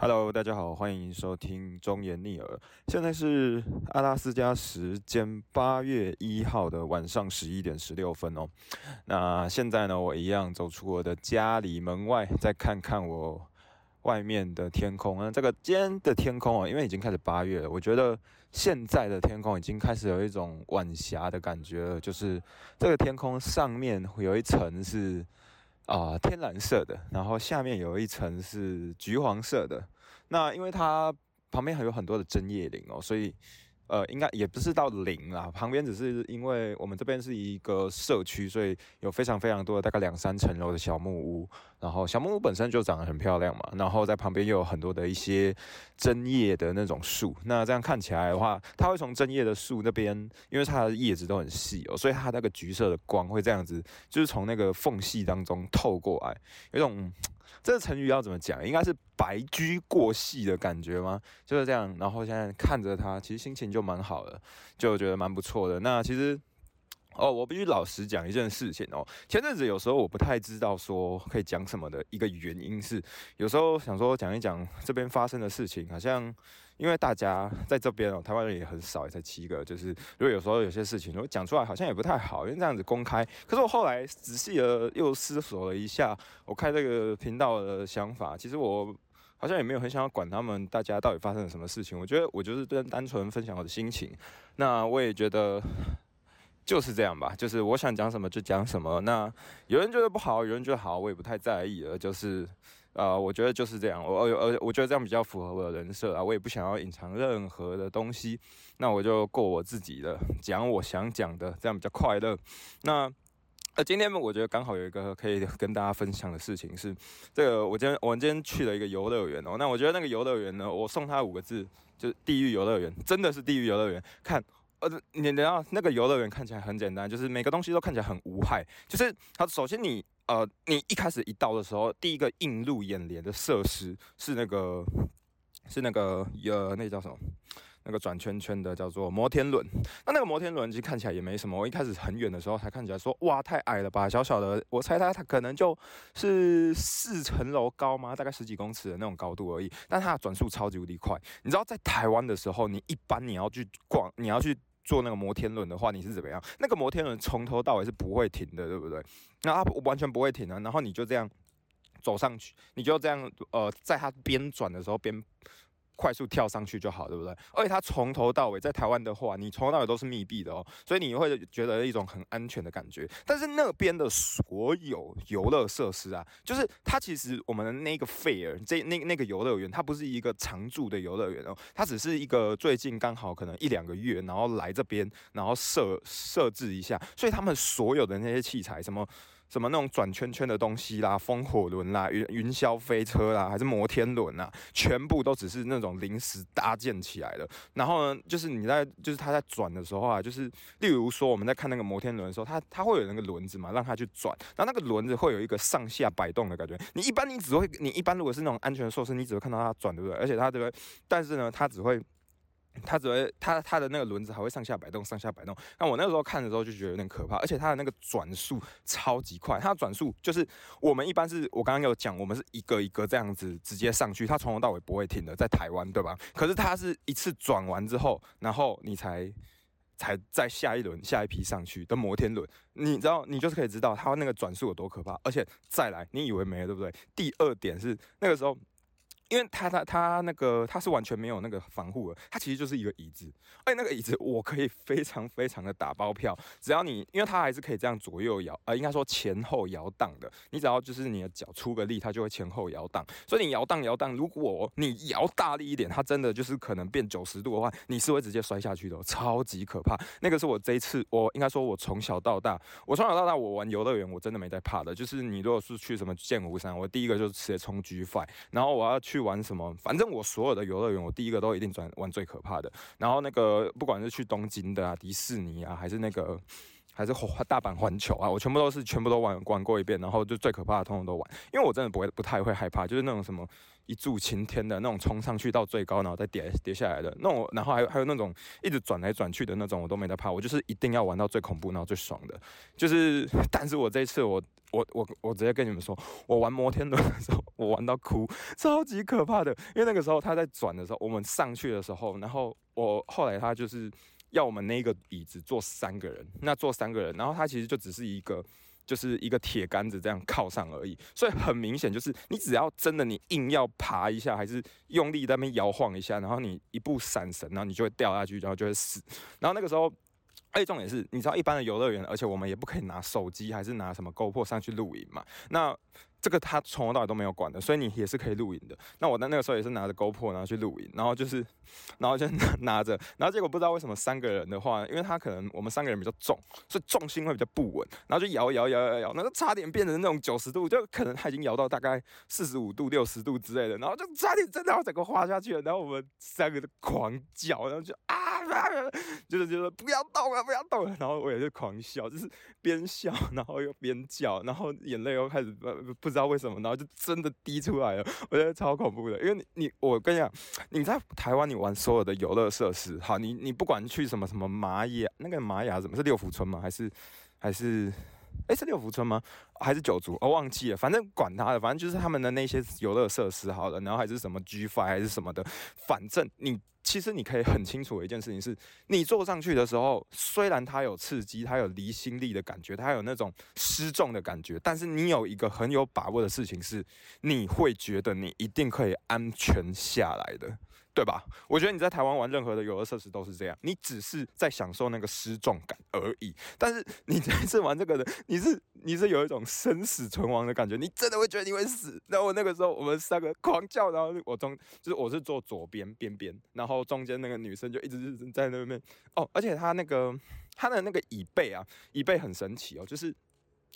Hello，大家好，欢迎收听忠言逆耳。现在是阿拉斯加时间八月一号的晚上十一点十六分哦。那现在呢，我一样走出我的家里门外，再看看我外面的天空。那这个今天的天空啊，因为已经开始八月了，我觉得现在的天空已经开始有一种晚霞的感觉了，就是这个天空上面有一层是。啊，天蓝色的，然后下面有一层是橘黄色的。那因为它旁边还有很多的针叶林哦，所以。呃，应该也不是到零啦，旁边只是因为我们这边是一个社区，所以有非常非常多的大概两三层楼的小木屋，然后小木屋本身就长得很漂亮嘛，然后在旁边又有很多的一些针叶的那种树，那这样看起来的话，它会从针叶的树那边，因为它的叶子都很细哦，所以它那个橘色的光会这样子，就是从那个缝隙当中透过来，有种。这个成语要怎么讲？应该是白驹过隙的感觉吗？就是这样。然后现在看着他，其实心情就蛮好的，就觉得蛮不错的。那其实。哦，我必须老实讲一件事情哦。前阵子有时候我不太知道说可以讲什么的一个原因是，有时候想说讲一讲这边发生的事情，好像因为大家在这边哦，台湾人也很少，也才七个，就是如果有时候有些事情如果讲出来，好像也不太好，因为这样子公开。可是我后来仔细的又思索了一下，我开这个频道的想法，其实我好像也没有很想要管他们大家到底发生了什么事情。我觉得我就是单单纯分享我的心情。那我也觉得。就是这样吧，就是我想讲什么就讲什么。那有人觉得不好，有人觉得好，我也不太在意了。就是，呃，我觉得就是这样。我呃，我觉得这样比较符合我的人设啊。我也不想要隐藏任何的东西。那我就过我自己的，讲我想讲的，这样比较快乐。那呃，今天我觉得刚好有一个可以跟大家分享的事情是，这个我今天我今天去了一个游乐园哦。那我觉得那个游乐园呢，我送他五个字，就是地狱游乐园，真的是地狱游乐园。看。呃，你等下那个游乐园看起来很简单，就是每个东西都看起来很无害。就是它首先你呃，你一开始一到的时候，第一个映入眼帘的设施是那个是那个呃，那叫什么？那个转圈圈的叫做摩天轮。那那个摩天轮其实看起来也没什么。我一开始很远的时候才看起来说，哇，太矮了吧，小小的。我猜它它可能就是四层楼高吗？大概十几公尺的那种高度而已。但它的转速超级无敌快。你知道在台湾的时候，你一般你要去逛，你要去。坐那个摩天轮的话，你是怎么样？那个摩天轮从头到尾是不会停的，对不对？那它完全不会停啊。然后你就这样走上去，你就这样呃，在它边转的时候边。快速跳上去就好，对不对？而且它从头到尾在台湾的话，你从头到尾都是密闭的哦，所以你会觉得一种很安全的感觉。但是那边的所有游乐设施啊，就是它其实我们的那个 fair 这那那个游乐园，它不是一个常驻的游乐园哦，它只是一个最近刚好可能一两个月，然后来这边，然后设设置一下，所以他们所有的那些器材什么。什么那种转圈圈的东西啦，风火轮啦，云云霄飞车啦，还是摩天轮呐，全部都只是那种临时搭建起来的。然后呢，就是你在，就是它在转的时候啊，就是例如说我们在看那个摩天轮的时候，它它会有那个轮子嘛，让它去转，然后那个轮子会有一个上下摆动的感觉。你一般你只会，你一般如果是那种安全措施，你只会看到它转，对不对？而且它这个，但是呢，它只会。它只会它它的那个轮子还会上下摆动，上下摆动。那我那个时候看的时候就觉得有点可怕，而且它的那个转速超级快。它的转速就是我们一般是我刚刚有讲，我们是一个一个这样子直接上去，它从头到尾不会停的，在台湾对吧？可是它是一次转完之后，然后你才才在下一轮下一批上去的摩天轮，你知道你就是可以知道它那个转速有多可怕。而且再来，你以为没了对不对？第二点是那个时候。因为它它它那个它是完全没有那个防护的，它其实就是一个椅子。而且那个椅子我可以非常非常的打包票，只要你，因为它还是可以这样左右摇，呃，应该说前后摇荡的。你只要就是你的脚出个力，它就会前后摇荡。所以你摇荡摇荡，如果你摇大力一点，它真的就是可能变九十度的话，你是会直接摔下去的，超级可怕。那个是我这一次，我应该说我从小到大，我从小到大我玩游乐园，我真的没在怕的。就是你如果是去什么剑湖山，我第一个就是直接冲 G Five，然后我要去。去玩什么？反正我所有的游乐园，我第一个都一定转玩最可怕的。然后那个不管是去东京的啊、迪士尼啊，还是那个还是大阪环球啊，我全部都是全部都玩玩过一遍。然后就最可怕的，通通都玩。因为我真的不会不太会害怕，就是那种什么一柱擎天的那种冲上去到最高，然后再跌跌下来的那种。然后还有还有那种一直转来转去的那种，我都没得怕。我就是一定要玩到最恐怖，然后最爽的。就是，但是我这一次我我我我直接跟你们说，我玩摩天轮的时候，我玩到哭，超级可怕的。因为那个时候他在转的时候，我们上去的时候，然后我后来他就是要我们那个椅子坐三个人，那坐三个人，然后他其实就只是一个。就是一个铁杆子这样靠上而已，所以很明显就是你只要真的你硬要爬一下，还是用力在那边摇晃一下，然后你一步闪神，然后你就会掉下去，然后就会死。然后那个时候，而且重点是，你知道一般的游乐园，而且我们也不可以拿手机还是拿什么 GoPro 上去露营嘛？那这个他从头到尾都没有管的，所以你也是可以录影的。那我在那个时候也是拿着 GoPro 然后去录影，然后就是，然后就拿着，然后结果不知道为什么三个人的话，因为他可能我们三个人比较重，所以重心会比较不稳，然后就摇摇摇摇摇，那个差点变成那种九十度，就可能他已经摇到大概四十五度、六十度之类的，然后就差点真的要整个滑下去了，然后我们三个就狂叫，然后就啊。就是就是不要动了，不要动了，然后我也是狂笑，就是边笑然后又边叫，然后眼泪又开始不不不知道为什么，然后就真的滴出来了，我觉得超恐怖的。因为你你我跟你讲，你在台湾你玩所有的游乐设施，好，你你不管去什么什么玛雅那个玛雅什么是六福村吗？还是还是？哎，是六福村吗？还是九族？我忘记了。反正管他的，反正就是他们的那些游乐设施好了，然后还是什么 G Five 还是什么的。反正你其实你可以很清楚的一件事情是，你坐上去的时候，虽然它有刺激，它有离心力的感觉，它有那种失重的感觉，但是你有一个很有把握的事情是，你会觉得你一定可以安全下来的。对吧？我觉得你在台湾玩任何的游乐设施都是这样，你只是在享受那个失重感而已。但是你这次玩这个的，你是你是有一种生死存亡的感觉，你真的会觉得你会死。然后我那个时候我们三个狂叫，然后我中就是我是坐左边边边，然后中间那个女生就一直在那边哦，而且她那个她的那个椅背啊，椅背很神奇哦，就是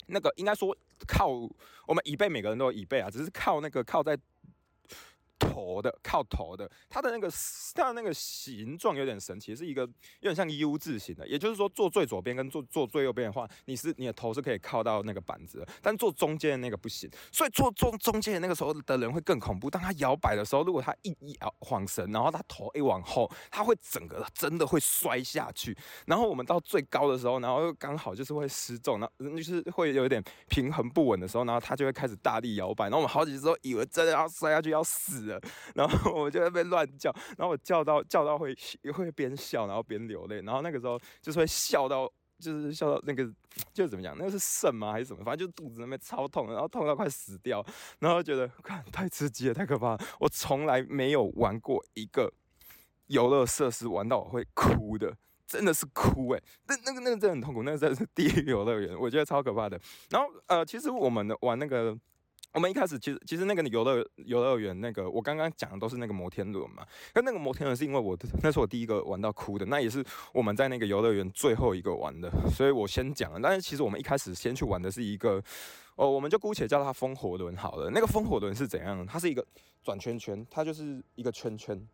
那个应该说靠我们椅背每个人都有椅背啊，只是靠那个靠在。头的靠头的，它的那个它的那个形状有点神奇，是一个有点像 U 字形的。也就是说，坐最左边跟坐坐最右边的话，你是你的头是可以靠到那个板子的，但坐中间的那个不行。所以坐中中间的那个时候的人会更恐怖。当他摇摆的时候，如果他一一摇晃神，然后他头一往后，他会整个真的会摔下去。然后我们到最高的时候，然后又刚好就是会失重，然后就是会有点平衡不稳的时候，然后他就会开始大力摇摆。然后我们好几次都以为真的要摔下去要死了。然后我就在那边乱叫，然后我叫到叫到会会边笑，然后边流泪，然后那个时候就是会笑到，就是笑到那个就怎么讲，那个是肾吗还是什么？反正就肚子那边超痛，然后痛到快死掉，然后觉得看太刺激了，太可怕了。我从来没有玩过一个游乐设施玩到我会哭的，真的是哭哎！那那个那个真的很痛苦，那个真的是地狱游乐园，我觉得超可怕的。然后呃，其实我们的玩那个。我们一开始其实其实那个游乐游乐园那个我刚刚讲的都是那个摩天轮嘛，那那个摩天轮是因为我那是我第一个玩到哭的，那也是我们在那个游乐园最后一个玩的，所以我先讲了。但是其实我们一开始先去玩的是一个，哦，我们就姑且叫它风火轮好了。那个风火轮是怎样？它是一个转圈圈，它就是一个圈圈，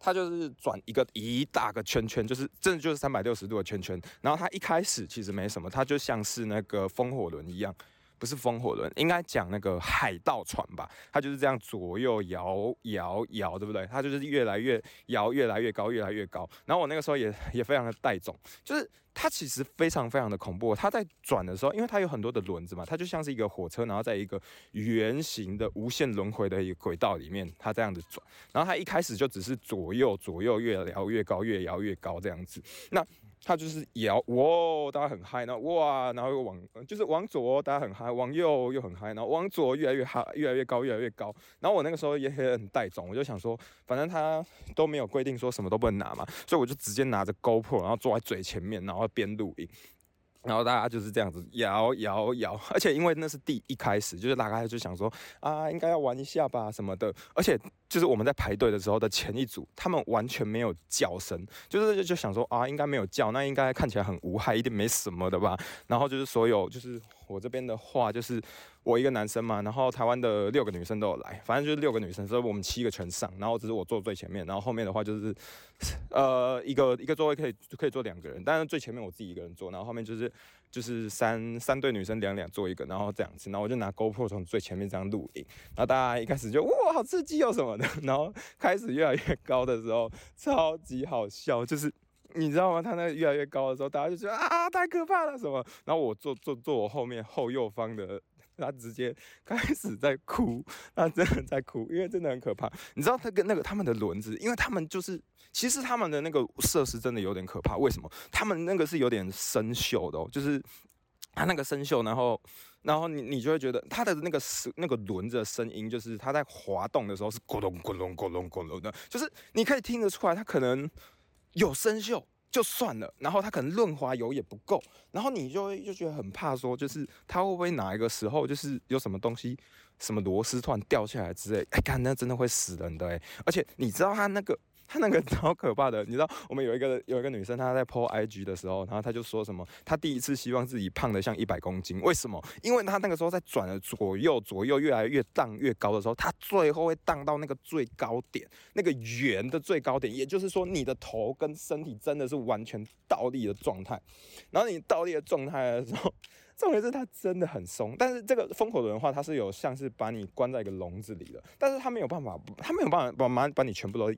它就是转一个一大个圈圈，就是真的就是三百六十度的圈圈。然后它一开始其实没什么，它就像是那个风火轮一样。不是风火轮，应该讲那个海盗船吧？它就是这样左右摇摇摇，对不对？它就是越来越摇，越来越高，越来越高。然后我那个时候也也非常的带种，就是它其实非常非常的恐怖。它在转的时候，因为它有很多的轮子嘛，它就像是一个火车，然后在一个圆形的无限轮回的一个轨道里面，它这样子转。然后它一开始就只是左右左右越摇越高，越摇越高这样子。那它就是摇，哇，大家很嗨，然后哇，然后又往，就是往左，大家很嗨，往右又很嗨，然后往左越来越嗨，越来越高，越来越高。然后我那个时候也很带种，我就想说，反正他都没有规定说什么都不能拿嘛，所以我就直接拿着 GoPro，然后坐在嘴前面，然后边录音。然后大家就是这样子摇摇摇，而且因为那是第一开始，就是大家就想说啊，应该要玩一下吧什么的。而且就是我们在排队的时候的前一组，他们完全没有叫声，就是就想说啊，应该没有叫，那应该看起来很无害，一定没什么的吧。然后就是所有就是我这边的话就是。我一个男生嘛，然后台湾的六个女生都有来，反正就是六个女生，所以我们七个全上，然后只是我坐最前面，然后后面的话就是，呃，一个一个座位可以可以坐两个人，但是最前面我自己一个人坐，然后后面就是就是三三对女生两两坐一个，然后这样子，然后我就拿 GoPro 从最前面这样录影，然后大家一开始就哇好刺激哦什么的，然后开始越来越高的时候超级好笑，就是。你知道吗？他那越来越高的时候，大家就觉得啊，太可怕了什么？然后我坐坐坐我后面后右方的，他直接 开始在哭，他真的在哭，因为真的很可怕。你知道他跟那个他们的轮子，因为他们就是其实他们的那个设施真的有点可怕。为什么？他们那个是有点生锈的哦，就是他那个生锈，然后然后你你就会觉得它的那个那个轮子的声音，就是它在滑动的时候是咕隆咕隆咕隆咕隆的，就是你可以听得出来，它可能。有生锈就算了，然后它可能润滑油也不够，然后你就会就觉得很怕，说就是它会不会哪一个时候就是有什么东西，什么螺丝突然掉下来之类，哎，看那真的会死人的哎，而且你知道它那个。他那个超可怕的，你知道，我们有一个 有一个女生，她在 po IG 的时候，然后她就说什么，她第一次希望自己胖的像一百公斤，为什么？因为她那个时候在转了左右左右越来越荡越高的时候，她最后会荡到那个最高点，那个圆的最高点，也就是说你的头跟身体真的是完全倒立的状态，然后你倒立的状态的时候，重点是它真的很松，但是这个风口轮的话，它是有像是把你关在一个笼子里的，但是它没有办法，它没有办法把把把你全部都。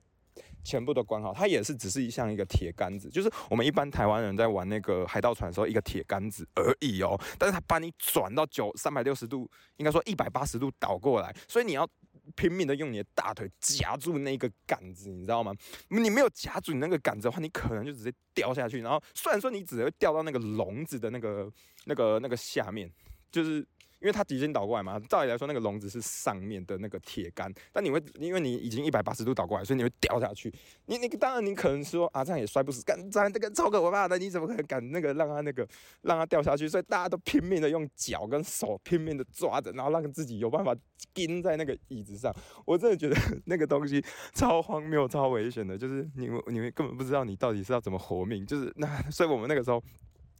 全部都关好，它也是只是一像一个铁杆子，就是我们一般台湾人在玩那个海盗船的时候，一个铁杆子而已哦。但是它把你转到九三百六十度，应该说一百八十度倒过来，所以你要拼命的用你的大腿夹住那个杆子，你知道吗？你没有夹住你那个杆子的话，你可能就直接掉下去。然后虽然说你只会掉到那个笼子的那个、那个、那个下面，就是。因为它已经倒过来嘛，照理来说那个笼子是上面的那个铁杆，但你会因为你已经一百八十度倒过来，所以你会掉下去。你你当然你可能说啊这样也摔不死，干这样这个超可怕的，你怎么可能敢那个让他那个让他掉下去？所以大家都拼命的用脚跟手拼命的抓着，然后让自己有办法钉在那个椅子上。我真的觉得 那个东西超荒谬、超危险的，就是你们你们根本不知道你到底是要怎么活命。就是那，所以我们那个时候。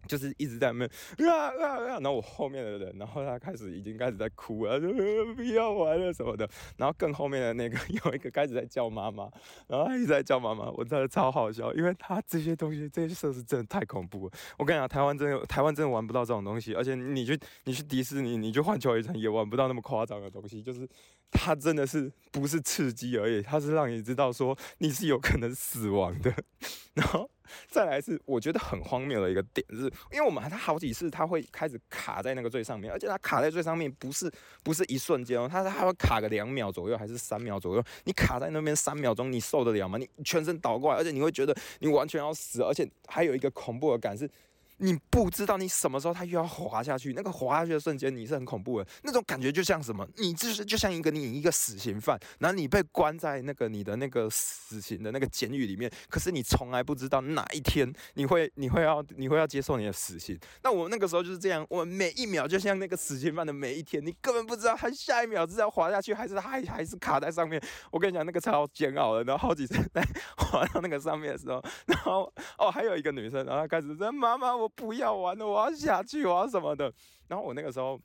就是一直在那啊啊啊！然后我后面的人，然后他开始已经开始在哭了，说不要玩了什么的。然后更后面的那个 有一个开始在叫妈妈，然后他一直在叫妈妈，我真的超好笑，因为他这些东西这些设施真的太恐怖了。我跟你讲，台湾真的台湾真的玩不到这种东西，而且你去你去迪士尼，你去环球影城也玩不到那么夸张的东西。就是它真的是不是刺激而已，它是让你知道说你是有可能死亡的。然后。再来是我觉得很荒谬的一个点，就是因为我们它好几次它会开始卡在那个最上面，而且它卡在最上面不是不是一瞬间哦，它它会卡个两秒左右还是三秒左右，你卡在那边三秒钟，你受得了吗？你全身倒过来，而且你会觉得你完全要死，而且还有一个恐怖的感是。你不知道你什么时候它又要滑下去，那个滑下去的瞬间你是很恐怖的，那种感觉就像什么？你就是就像一个你一个死刑犯，然后你被关在那个你的那个死刑的那个监狱里面，可是你从来不知道哪一天你会你会要你会要接受你的死刑。那我那个时候就是这样，我每一秒就像那个死刑犯的每一天，你根本不知道他下一秒是要滑下去，还是还还是卡在上面。我跟你讲，那个超煎熬的，然后好几次在 滑到那个上面的时候，然后哦还有一个女生，然后开始说妈妈我。不要玩了，我要下去，我要什么的。然后我那个时候，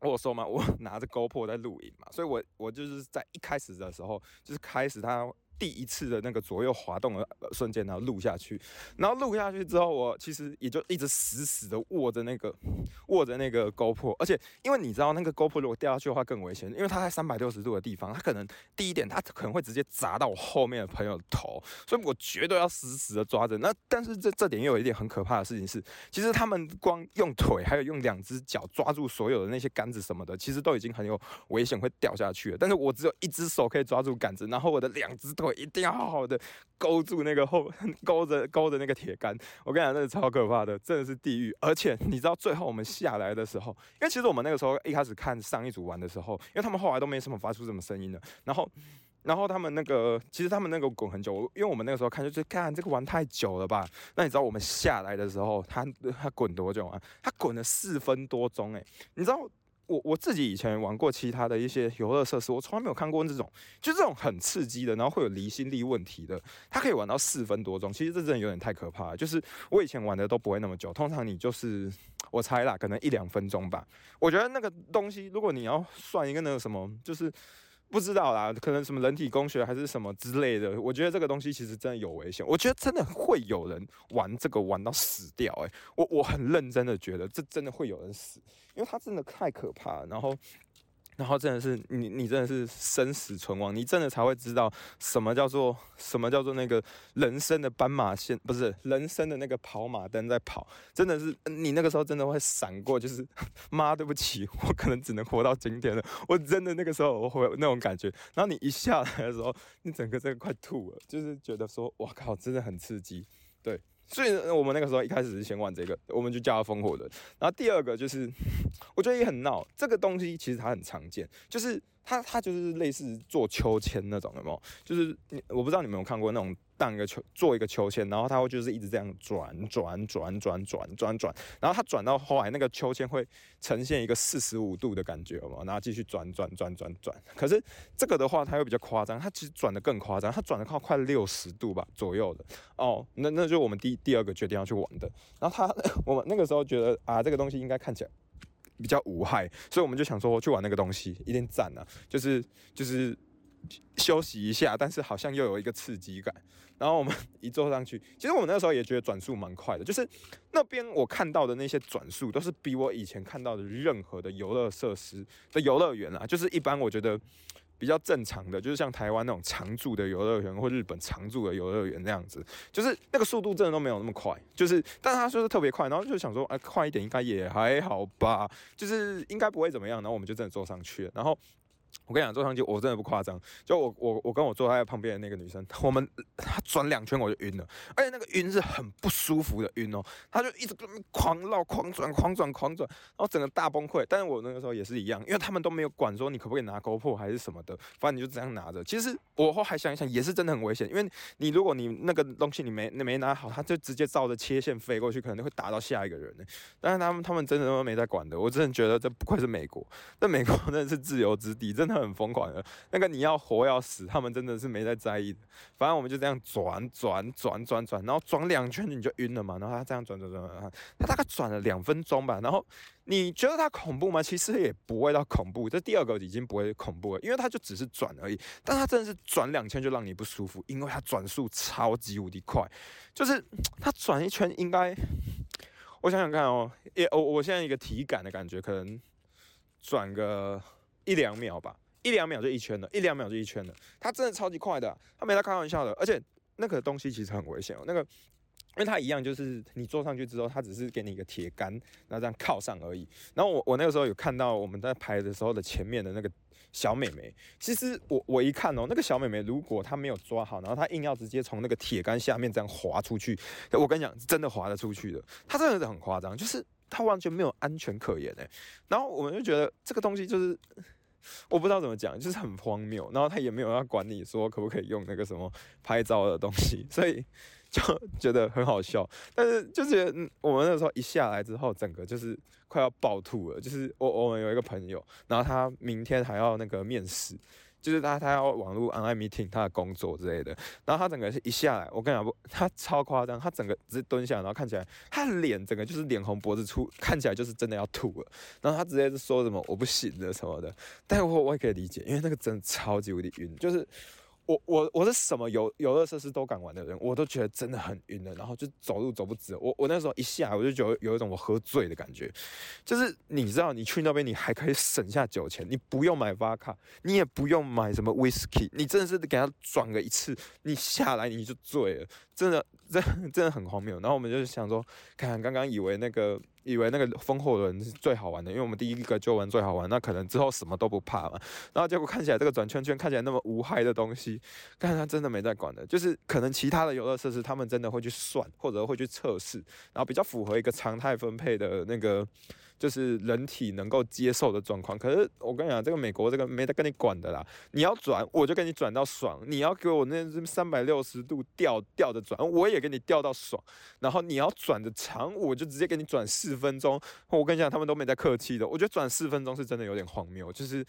我说嘛，我拿着钩破在录影嘛，所以我我就是在一开始的时候，就是开始他。第一次的那个左右滑动的瞬间，然后录下去，然后录下去之后，我其实也就一直死死的握着那个握着那个 GoPro，而且因为你知道那个 GoPro 如果掉下去的话更危险，因为它在三百六十度的地方，它可能第一点它可能会直接砸到我后面的朋友头，所以我绝对要死死的抓着。那但是这这点又有一点很可怕的事情是，其实他们光用腿还有用两只脚抓住所有的那些杆子什么的，其实都已经很有危险会掉下去了。但是我只有一只手可以抓住杆子，然后我的两只腿。我一定要好好的勾住那个后 勾着勾着那个铁杆，我跟你讲，那是超可怕的，真的是地狱。而且你知道，最后我们下来的时候，因为其实我们那个时候一开始看上一组玩的时候，因为他们后来都没什么发出什么声音的。然后，然后他们那个其实他们那个滚很久，因为我们那个时候看就是看这个玩太久了吧。那你知道我们下来的时候，他他滚多久啊？他滚了四分多钟，哎，你知道？我我自己以前玩过其他的一些游乐设施，我从来没有看过这种，就这种很刺激的，然后会有离心力问题的，它可以玩到四分多钟。其实这真的有点太可怕了。就是我以前玩的都不会那么久，通常你就是我猜啦，可能一两分钟吧。我觉得那个东西，如果你要算一个那个什么，就是。不知道啦，可能什么人体工学还是什么之类的。我觉得这个东西其实真的有危险。我觉得真的会有人玩这个玩到死掉。诶，我我很认真的觉得这真的会有人死，因为它真的太可怕。然后然后真的是你，你真的是生死存亡，你真的才会知道什么叫做什么叫做那个人生的斑马线，不是人生的那个跑马灯在跑，真的是你那个时候真的会闪过，就是 妈对不起，我可能只能活到今天了，我真的那个时候我会有那种感觉，然后你一下来的时候，你整个这个快吐了，就是觉得说，我靠，真的很刺激，对。所以我们那个时候一开始是先玩这个，我们就叫它烽火轮。然后第二个就是，我觉得也很闹。这个东西其实它很常见，就是它它就是类似做秋千那种，有没有？就是你我不知道你们有看过那种。荡一个球，做一个秋千，然后它会就是一直这样转转转转转转转，然后它转到后来那个秋千会呈现一个四十五度的感觉嘛，然后继续转转转转转。可是这个的话，它又比较夸张，它其实转的更夸张，它转的靠快六十度吧左右的哦。那那就我们第第二个决定要去玩的。然后它 我们那个时候觉得啊，这个东西应该看起来比较无害，所以我们就想说去玩那个东西，一定赞啊！就是就是休息一下，但是好像又有一个刺激感。然后我们一坐上去，其实我们那时候也觉得转速蛮快的，就是那边我看到的那些转速都是比我以前看到的任何的游乐设施的游乐园啊，就是一般我觉得比较正常的，就是像台湾那种常驻的游乐园或日本常驻的游乐园那样子，就是那个速度真的都没有那么快，就是但是他说是特别快，然后就想说，哎，快一点应该也还好吧，就是应该不会怎么样，然后我们就真的坐上去了，然后。我跟你讲，坐上去我真的不夸张，就我我我跟我坐在旁边的那个女生，我们她转两圈我就晕了，而且那个晕是很不舒服的晕哦，她就一直狂绕、狂转、狂转、狂转，然后整个大崩溃。但是我那个时候也是一样，因为他们都没有管说你可不可以拿 GoPro 还是什么的，反正你就这样拿着。其实我后还想一想，也是真的很危险，因为你如果你那个东西你没你没拿好，它就直接照着切线飞过去，可能会打到下一个人呢。但是他们他们真的都没在管的，我真的觉得这不愧是美国，那美国 真的是自由之地，真的。很疯狂的，那个你要活要死，他们真的是没在在意的。反正我们就这样转转转转转，然后转两圈你就晕了嘛。然后他这样转转转，他大概转了两分钟吧。然后你觉得他恐怖吗？其实也不会到恐怖。这第二个已经不会恐怖了，因为他就只是转而已。但他真的是转两圈就让你不舒服，因为他转速超级无敌快。就是他转一圈应该，我想想看哦，也我我现在一个体感的感觉，可能转个一两秒吧。一两秒就一圈了，一两秒就一圈了，它真的超级快的，它没在开玩笑的，而且那个东西其实很危险哦，那个，因为它一样就是你坐上去之后，它只是给你一个铁杆，然后这样靠上而已。然后我我那个时候有看到我们在拍的时候的前面的那个小美眉，其实我我一看哦，那个小美眉如果她没有抓好，然后她硬要直接从那个铁杆下面这样滑出去，我跟你讲，真的滑得出去的，她真的是很夸张，就是她完全没有安全可言哎。然后我们就觉得这个东西就是。我不知道怎么讲，就是很荒谬。然后他也没有要管你说可不可以用那个什么拍照的东西，所以就 觉得很好笑。但是就是我们那时候一下来之后，整个就是快要爆吐了。就是我我们有一个朋友，然后他明天还要那个面试。就是他，他要网络 online meeting，他的工作之类的。然后他整个是一下来，我跟你讲不，他超夸张，他整个直接蹲下，然后看起来他的脸整个就是脸红脖子粗，看起来就是真的要吐了。然后他直接是说什么我不行了什么的。但我我也可以理解，因为那个真的超级无敌晕，就是。我我我是什么游游乐设施都敢玩的人，我都觉得真的很晕了，然后就走路走不直。我我那时候一下我就觉得有一种我喝醉的感觉，就是你知道你去那边你还可以省下酒钱，你不用买发卡，你也不用买什么 whisky，你真的是给他转个一次，你下来你就醉了，真的真真的很荒谬。然后我们就想说，看刚刚以为那个。以为那个风火轮是最好玩的，因为我们第一个就玩最好玩，那可能之后什么都不怕嘛。然后结果看起来这个转圈圈看起来那么无害的东西，但他真的没在管的，就是可能其他的游乐设施他们真的会去算或者会去测试，然后比较符合一个常态分配的那个。就是人体能够接受的状况，可是我跟你讲，这个美国这个没得跟你管的啦。你要转，我就给你转到爽；你要给我那三百六十度调调着转，我也给你调到爽。然后你要转的长，我就直接给你转四分钟。我跟你讲，他们都没在客气的。我觉得转四分钟是真的有点荒谬，就是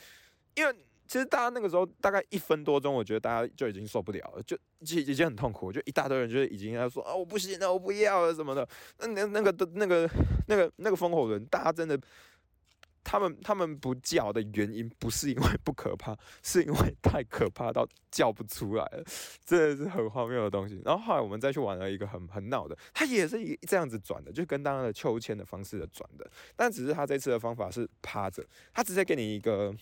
因为。其实大家那个时候大概一分多钟，我觉得大家就已经受不了了，就已已经很痛苦，就一大堆人就已经在说啊，我不行了，我不要了什么的。那那那个的那个那个那个风火轮，大家真的，他们他们不叫的原因不是因为不可怕，是因为太可怕到叫不出来了，真的是很荒谬的东西。然后后来我们再去玩了一个很很闹的，它也是一这样子转的，就跟刚刚的秋千的方式的转的，但只是它这次的方法是趴着，它直接给你一个。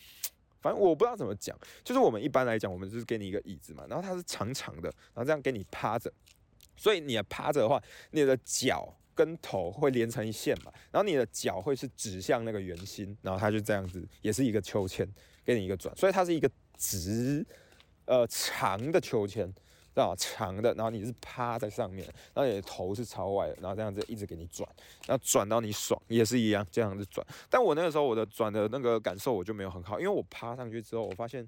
反正我不知道怎么讲，就是我们一般来讲，我们就是给你一个椅子嘛，然后它是长长的，然后这样给你趴着，所以你趴着的话，你的脚跟头会连成一线嘛，然后你的脚会是指向那个圆心，然后它就这样子，也是一个秋千，给你一个转，所以它是一个直呃长的秋千。啊，长的，然后你是趴在上面，然后你的头是朝外的，然后这样子一直给你转，然后转到你爽也是一样，这样子转。但我那个时候我的转的那个感受我就没有很好，因为我趴上去之后，我发现，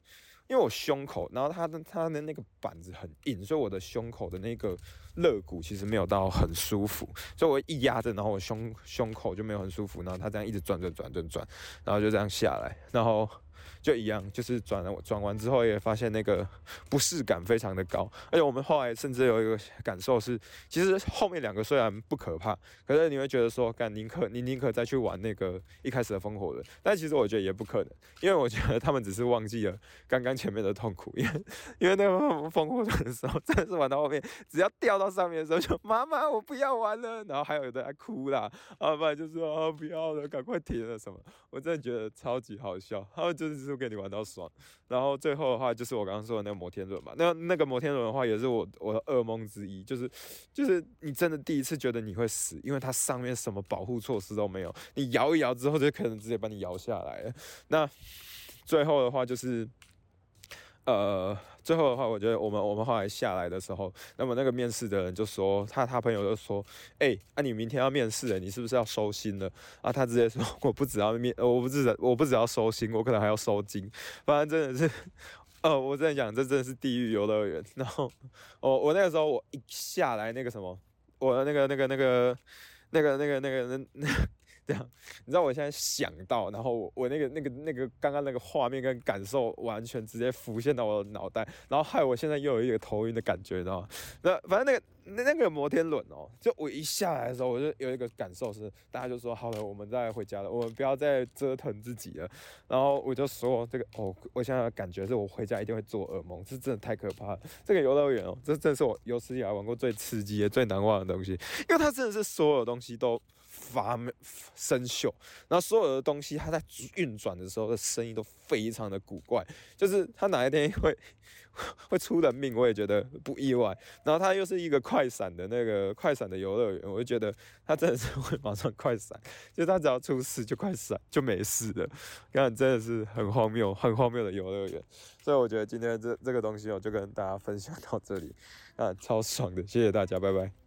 因为我胸口，然后它的它的那个板子很硬，所以我的胸口的那个肋骨其实没有到很舒服，所以我一压着，然后我胸胸口就没有很舒服，然后它这样一直转转转转转，然后就这样下来，然后。就一样，就是转了转完之后也发现那个 不适感非常的高，而且我们后来甚至有一个感受是，其实后面两个虽然不可怕，可是你会觉得说，干宁可你宁可再去玩那个一开始的烽火轮，但其实我觉得也不可能，因为我觉得他们只是忘记了刚刚前面的痛苦，因为因为那个烽火轮的时候真的是玩到后面，只要掉到上面的时候就妈妈我不要玩了，然后还有的在哭啦，啊不然就说啊不要了，赶快停了什么，我真的觉得超级好笑，他们就是。就跟你玩到爽，然后最后的话就是我刚刚说的那个摩天轮嘛，那那个摩天轮的话也是我我的噩梦之一，就是就是你真的第一次觉得你会死，因为它上面什么保护措施都没有，你摇一摇之后就可能直接把你摇下来。那最后的话就是。呃，最后的话，我觉得我们我们后来下来的时候，那么那个面试的人就说，他他朋友就说，哎，啊你明天要面试，你是不是要收心了？啊，他直接说，我不只要面，我不只我不只要收心，我可能还要收金。反正真的是，呃，我在讲，这真的是地狱游乐园。然后，我我那个时候我一下来那个什么，我的那个那个那个那个那个那个那。这样，你知道我现在想到，然后我那个那个那个刚刚那个画面跟感受完全直接浮现到我的脑袋，然后害我现在又有一个头晕的感觉，你知道吗？那反正那个那那个摩天轮哦，就我一下来的时候，我就有一个感受是，大家就说好了，我们再回家了，我们不要再折腾自己了。然后我就说这个哦，我现在感觉是我回家一定会做噩梦，这真的太可怕了。这个游乐园哦，这真的是我有史以来玩过最刺激、最难忘的东西，因为它真的是所有东西都。发生锈，然后所有的东西它在运转的时候的声音都非常的古怪，就是它哪一天会 会出人命，我也觉得不意外。然后它又是一个快闪的那个快闪的游乐园，我就觉得它真的是会马上快闪，就它只要出事就快闪就没事的，看真的是很荒谬很荒谬的游乐园。所以我觉得今天这这个东西我就跟大家分享到这里，啊，超爽的，谢谢大家，拜拜。